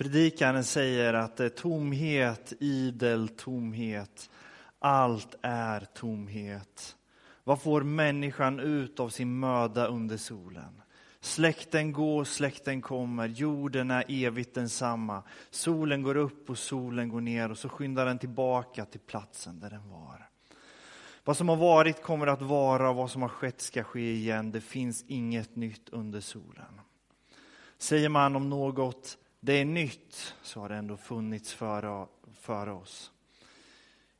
Predikaren säger att det är tomhet, idel tomhet. Allt är tomhet. Vad får människan ut av sin möda under solen? Släkten går, släkten kommer, jorden är evigt densamma. Solen går upp och solen går ner och så skyndar den tillbaka till platsen där den var. Vad som har varit kommer att vara och vad som har skett ska ske igen. Det finns inget nytt under solen. Säger man om något, det är nytt, så har det ändå funnits före, för oss.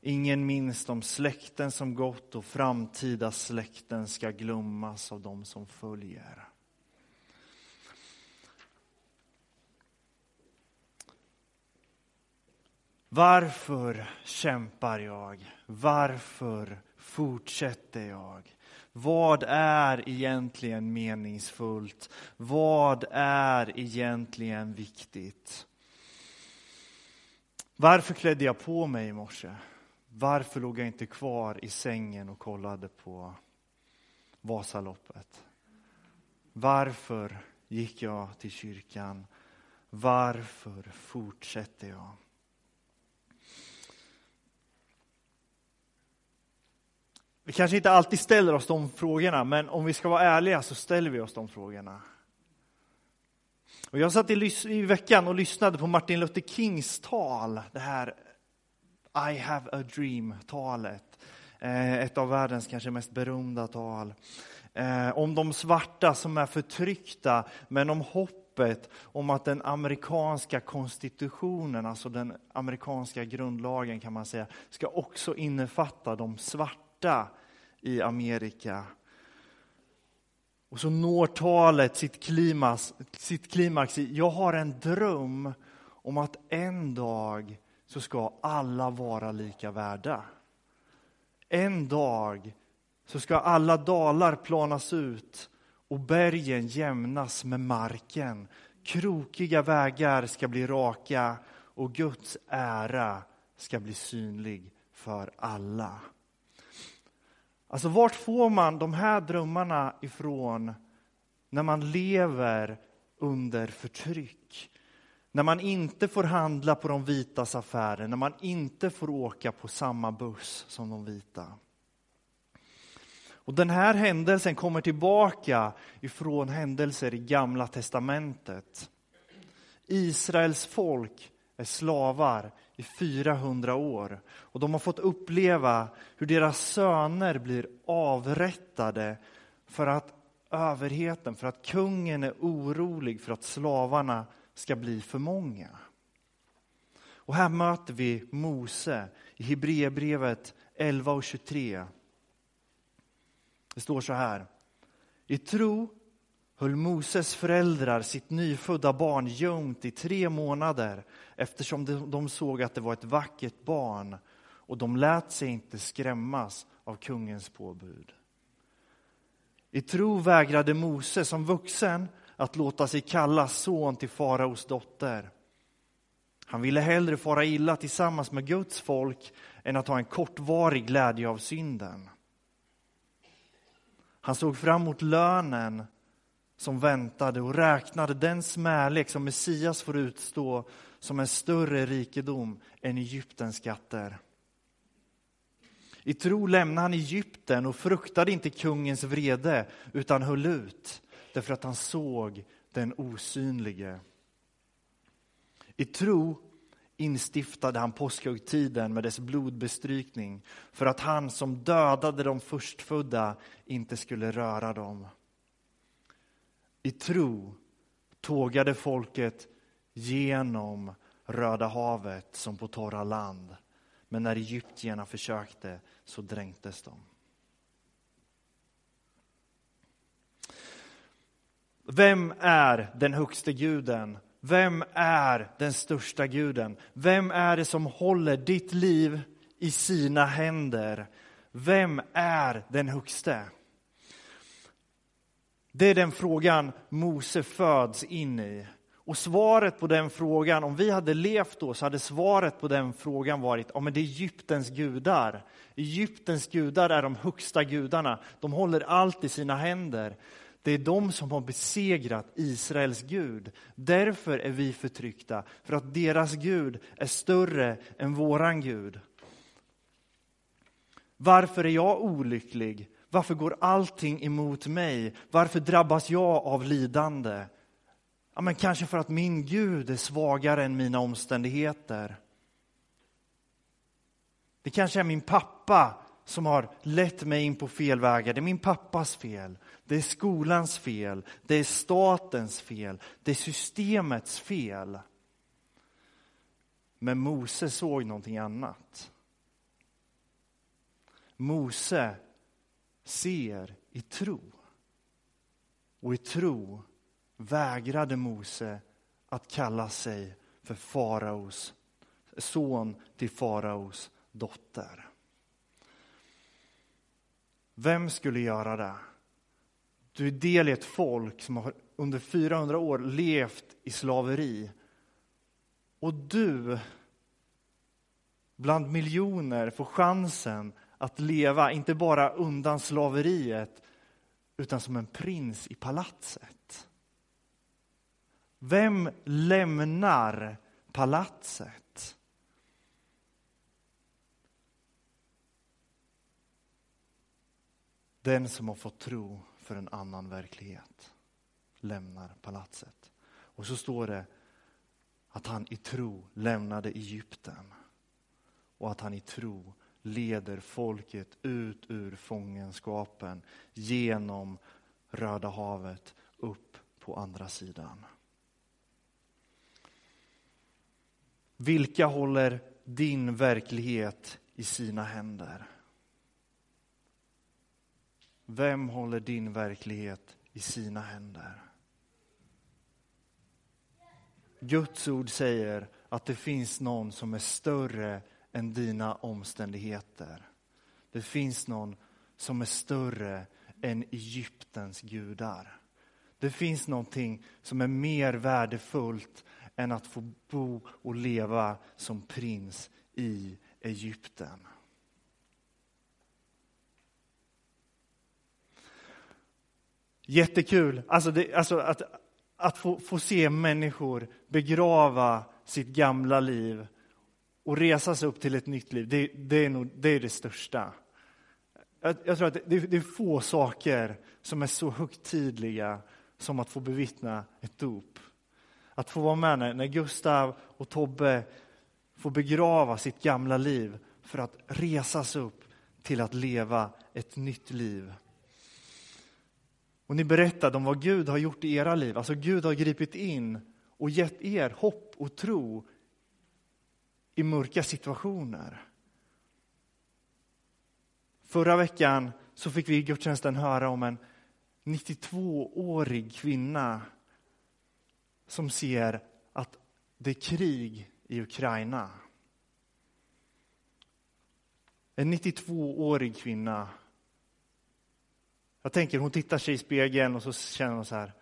Ingen minst om släkten som gått och framtida släkten ska glömmas av dem som följer. Varför kämpar jag? Varför fortsätter jag? Vad är egentligen meningsfullt? Vad är egentligen viktigt? Varför klädde jag på mig i morse? Varför låg jag inte kvar i sängen och kollade på Vasaloppet? Varför gick jag till kyrkan? Varför fortsätter jag? Vi kanske inte alltid ställer oss de frågorna, men om vi ska vara ärliga så ställer vi oss de frågorna. Och jag satt i, i veckan och lyssnade på Martin Luther Kings tal, det här I have a dream-talet. Eh, ett av världens kanske mest berömda tal. Eh, om de svarta som är förtryckta, men om hoppet om att den amerikanska konstitutionen, alltså den amerikanska grundlagen kan man säga, ska också innefatta de svarta i Amerika. Och så når talet sitt klimax, sitt klimax i, jag har en dröm om att en dag så ska alla vara lika värda. En dag så ska alla dalar planas ut och bergen jämnas med marken. Krokiga vägar ska bli raka och Guds ära ska bli synlig för alla. Alltså vart får man de här drömmarna ifrån när man lever under förtryck? När man inte får handla på de vitas affärer, när man inte får åka på samma buss som de vita. Och den här händelsen kommer tillbaka ifrån händelser i Gamla testamentet. Israels folk är slavar i 400 år. Och de har fått uppleva hur deras söner blir avrättade för att överheten, för att kungen är orolig för att slavarna ska bli för många. Och här möter vi Mose i Hebreerbrevet 11 och 23. Det står så här. I tro höll Moses föräldrar sitt nyfödda barn gömt i tre månader eftersom de såg att det var ett vackert barn och de lät sig inte skrämmas av kungens påbud. I tro vägrade Mose som vuxen att låta sig kallas son till faraos dotter. Han ville hellre fara illa tillsammans med Guds folk än att ha en kortvarig glädje av synden. Han såg fram emot lönen som väntade och räknade den smälek som Messias får utstå som en större rikedom än Egyptens skatter. I tro lämnade han Egypten och fruktade inte kungens vrede utan höll ut därför att han såg den osynlige. I tro instiftade han påskhögtiden med dess blodbestrykning för att han som dödade de förstfödda inte skulle röra dem. I tro tågade folket genom Röda havet som på torra land. Men när egyptierna försökte så dränktes de. Vem är den högste guden? Vem är den största guden? Vem är det som håller ditt liv i sina händer? Vem är den högste? Det är den frågan Mose föds in i. Och svaret på den frågan, om vi hade levt då, så hade svaret på den frågan varit, ja men det är Egyptens gudar. Egyptens gudar är de högsta gudarna. De håller allt i sina händer. Det är de som har besegrat Israels Gud. Därför är vi förtryckta, för att deras Gud är större än våran Gud. Varför är jag olycklig? Varför går allting emot mig? Varför drabbas jag av lidande? Ja, men kanske för att min Gud är svagare än mina omständigheter. Det kanske är min pappa som har lett mig in på fel vägar. Det är min pappas fel. Det är skolans fel. Det är statens fel. Det är systemets fel. Men Mose såg någonting annat. Mose ser i tro. Och i tro vägrade Mose att kalla sig för faraos son till faraos dotter. Vem skulle göra det? Du är del i ett folk som har under 400 år levt i slaveri. Och du, bland miljoner, får chansen att leva, inte bara undan slaveriet, utan som en prins i palatset. Vem lämnar palatset? Den som har fått tro för en annan verklighet lämnar palatset. Och så står det att han i tro lämnade Egypten och att han i tro leder folket ut ur fångenskapen genom Röda havet upp på andra sidan. Vilka håller din verklighet i sina händer? Vem håller din verklighet i sina händer? Guds ord säger att det finns någon som är större än dina omständigheter. Det finns någon som är större än Egyptens gudar. Det finns någonting som är mer värdefullt än att få bo och leva som prins i Egypten. Jättekul alltså, det, alltså att, att få, få se människor begrava sitt gamla liv och resa sig upp till ett nytt liv, det, det är, nog, det, är det största. Jag, jag tror att det, det, är få saker som är så högtidliga som att få bevittna ett dop. Att få vara med när, när Gustav och Tobbe får begrava sitt gamla liv för att resas upp till att leva ett nytt liv. Och ni berättade om vad Gud har gjort i era liv. Alltså Gud har gripit in och gett er hopp och tro i mörka situationer. Förra veckan så fick vi i gudstjänsten höra om en 92-årig kvinna som ser att det är krig i Ukraina. En 92-årig kvinna. Jag tänker, hon tittar sig i spegeln och så känner hon så här.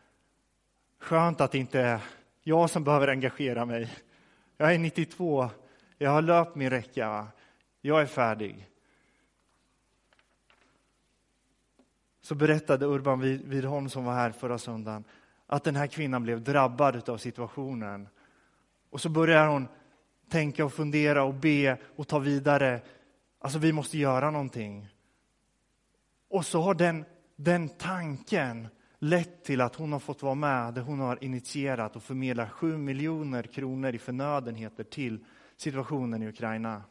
Skönt att det inte är jag som behöver engagera mig. Jag är 92, jag har löpt min räcka, va? jag är färdig. Så berättade Urban Widholm som var här förra söndagen att den här kvinnan blev drabbad av situationen. Och så börjar hon tänka och fundera och be och ta vidare. Alltså, vi måste göra någonting. Och så har den, den tanken lett till att hon har fått vara med där hon har initierat och förmedlat sju miljoner kronor i förnödenheter till situationen i Ukraina.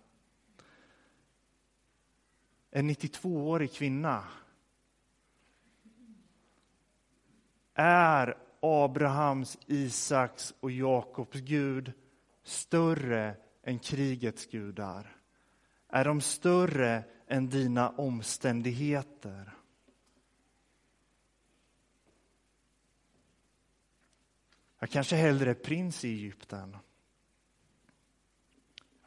En 92-årig kvinna är Abrahams, Isaks och Jakobs Gud större än krigets gudar? Är de större än dina omständigheter? Jag kanske hellre är prins i Egypten.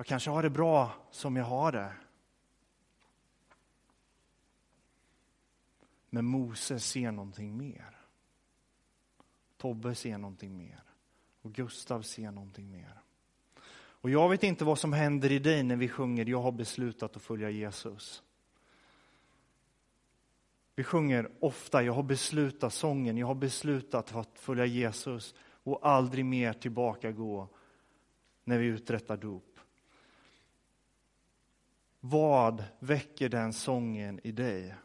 Jag kanske har det bra som jag har det. Men Moses ser någonting mer. Tobbe ser någonting mer. Och Gustav ser någonting mer. Och jag vet inte vad som händer i dig när vi sjunger Jag har beslutat att följa Jesus. Vi sjunger ofta, jag har beslutat sången, jag har beslutat att följa Jesus och aldrig mer tillbaka gå när vi uträttar dop. Vad väcker den sången i dig?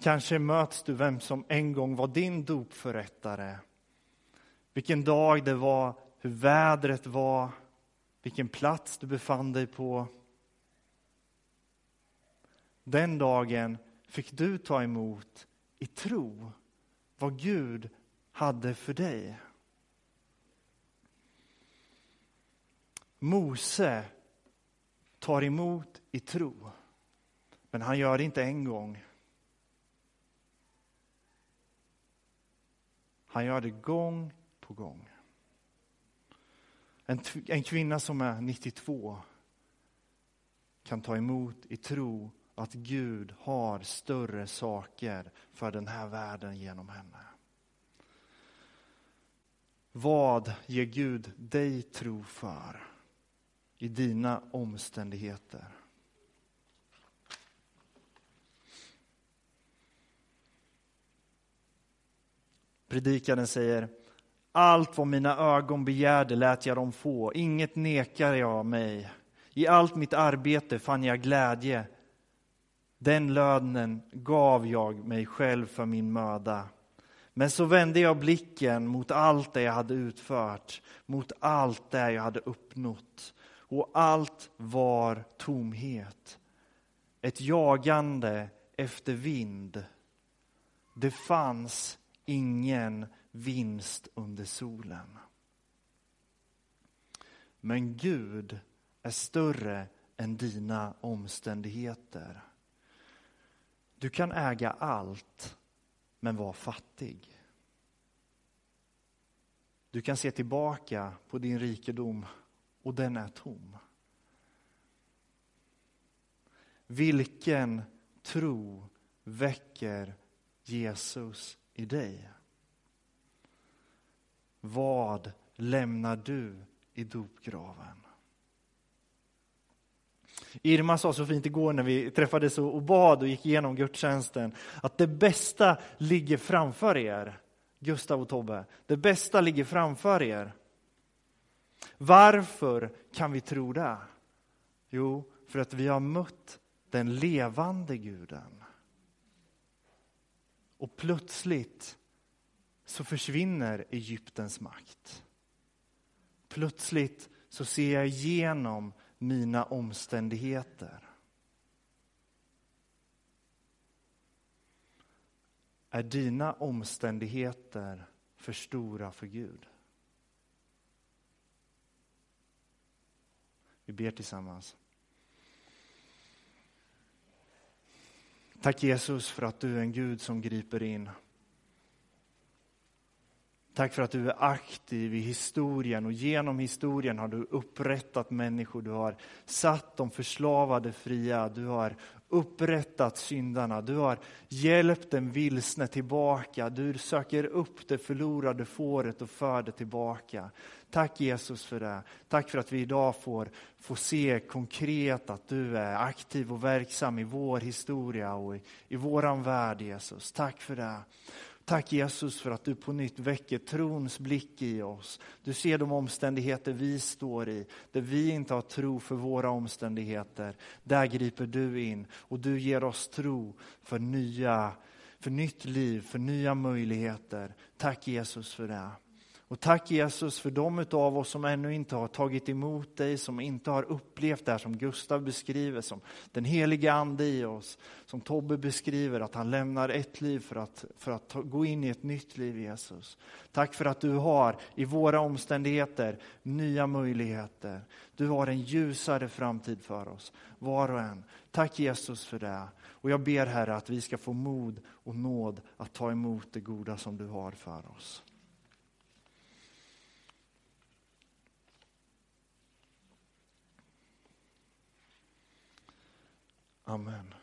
Kanske möts du vem som en gång var din dopförrättare. Vilken dag det var, hur vädret var, vilken plats du befann dig på. Den dagen fick du ta emot i tro vad Gud hade för dig. Mose tar emot i tro, men han gör det inte en gång. Han gör det gång på gång. En, en kvinna som är 92 kan ta emot i tro att Gud har större saker för den här världen genom henne. Vad ger Gud dig tro för i dina omständigheter? Predikaren säger allt vad mina ögon begärde lät jag dem få, inget nekar jag mig. I allt mitt arbete fann jag glädje. Den lönen gav jag mig själv för min möda. Men så vände jag blicken mot allt det jag hade utfört, mot allt det jag hade uppnått. Och allt var tomhet. Ett jagande efter vind. Det fanns ingen vinst under solen. Men Gud är större än dina omständigheter. Du kan äga allt, men vara fattig. Du kan se tillbaka på din rikedom och den är tom. Vilken tro väcker Jesus i dig? Vad lämnar du i dopgraven? Irma sa så fint igår när vi träffades och bad och gick igenom gudstjänsten att det bästa ligger framför er. Gustav och Tobbe, det bästa ligger framför er. Varför kan vi tro det? Jo, för att vi har mött den levande guden. Och plötsligt så försvinner Egyptens makt. Plötsligt så ser jag igenom mina omständigheter. Är dina omständigheter för stora för Gud? Vi ber tillsammans. Tack Jesus för att du är en Gud som griper in. Tack för att du är aktiv i historien och genom historien har du upprättat människor. Du har satt de förslavade fria. Du har upprättat syndarna. Du har hjälpt den vilsne tillbaka. Du söker upp det förlorade fåret och för det tillbaka. Tack Jesus för det. Tack för att vi idag får, får se konkret att du är aktiv och verksam i vår historia och i, i våran värld Jesus. Tack för det. Tack Jesus för att du på nytt väcker trons blick i oss. Du ser de omständigheter vi står i, där vi inte har tro för våra omständigheter. Där griper du in och du ger oss tro för, nya, för nytt liv, för nya möjligheter. Tack Jesus för det. Och tack Jesus för de av oss som ännu inte har tagit emot dig, som inte har upplevt det här som Gustav beskriver, som den heliga ande i oss, som Tobbe beskriver, att han lämnar ett liv för att, för att gå in i ett nytt liv Jesus. Tack för att du har i våra omständigheter nya möjligheter. Du har en ljusare framtid för oss, var och en. Tack Jesus för det. Och jag ber Herre att vi ska få mod och nåd att ta emot det goda som du har för oss. Amen.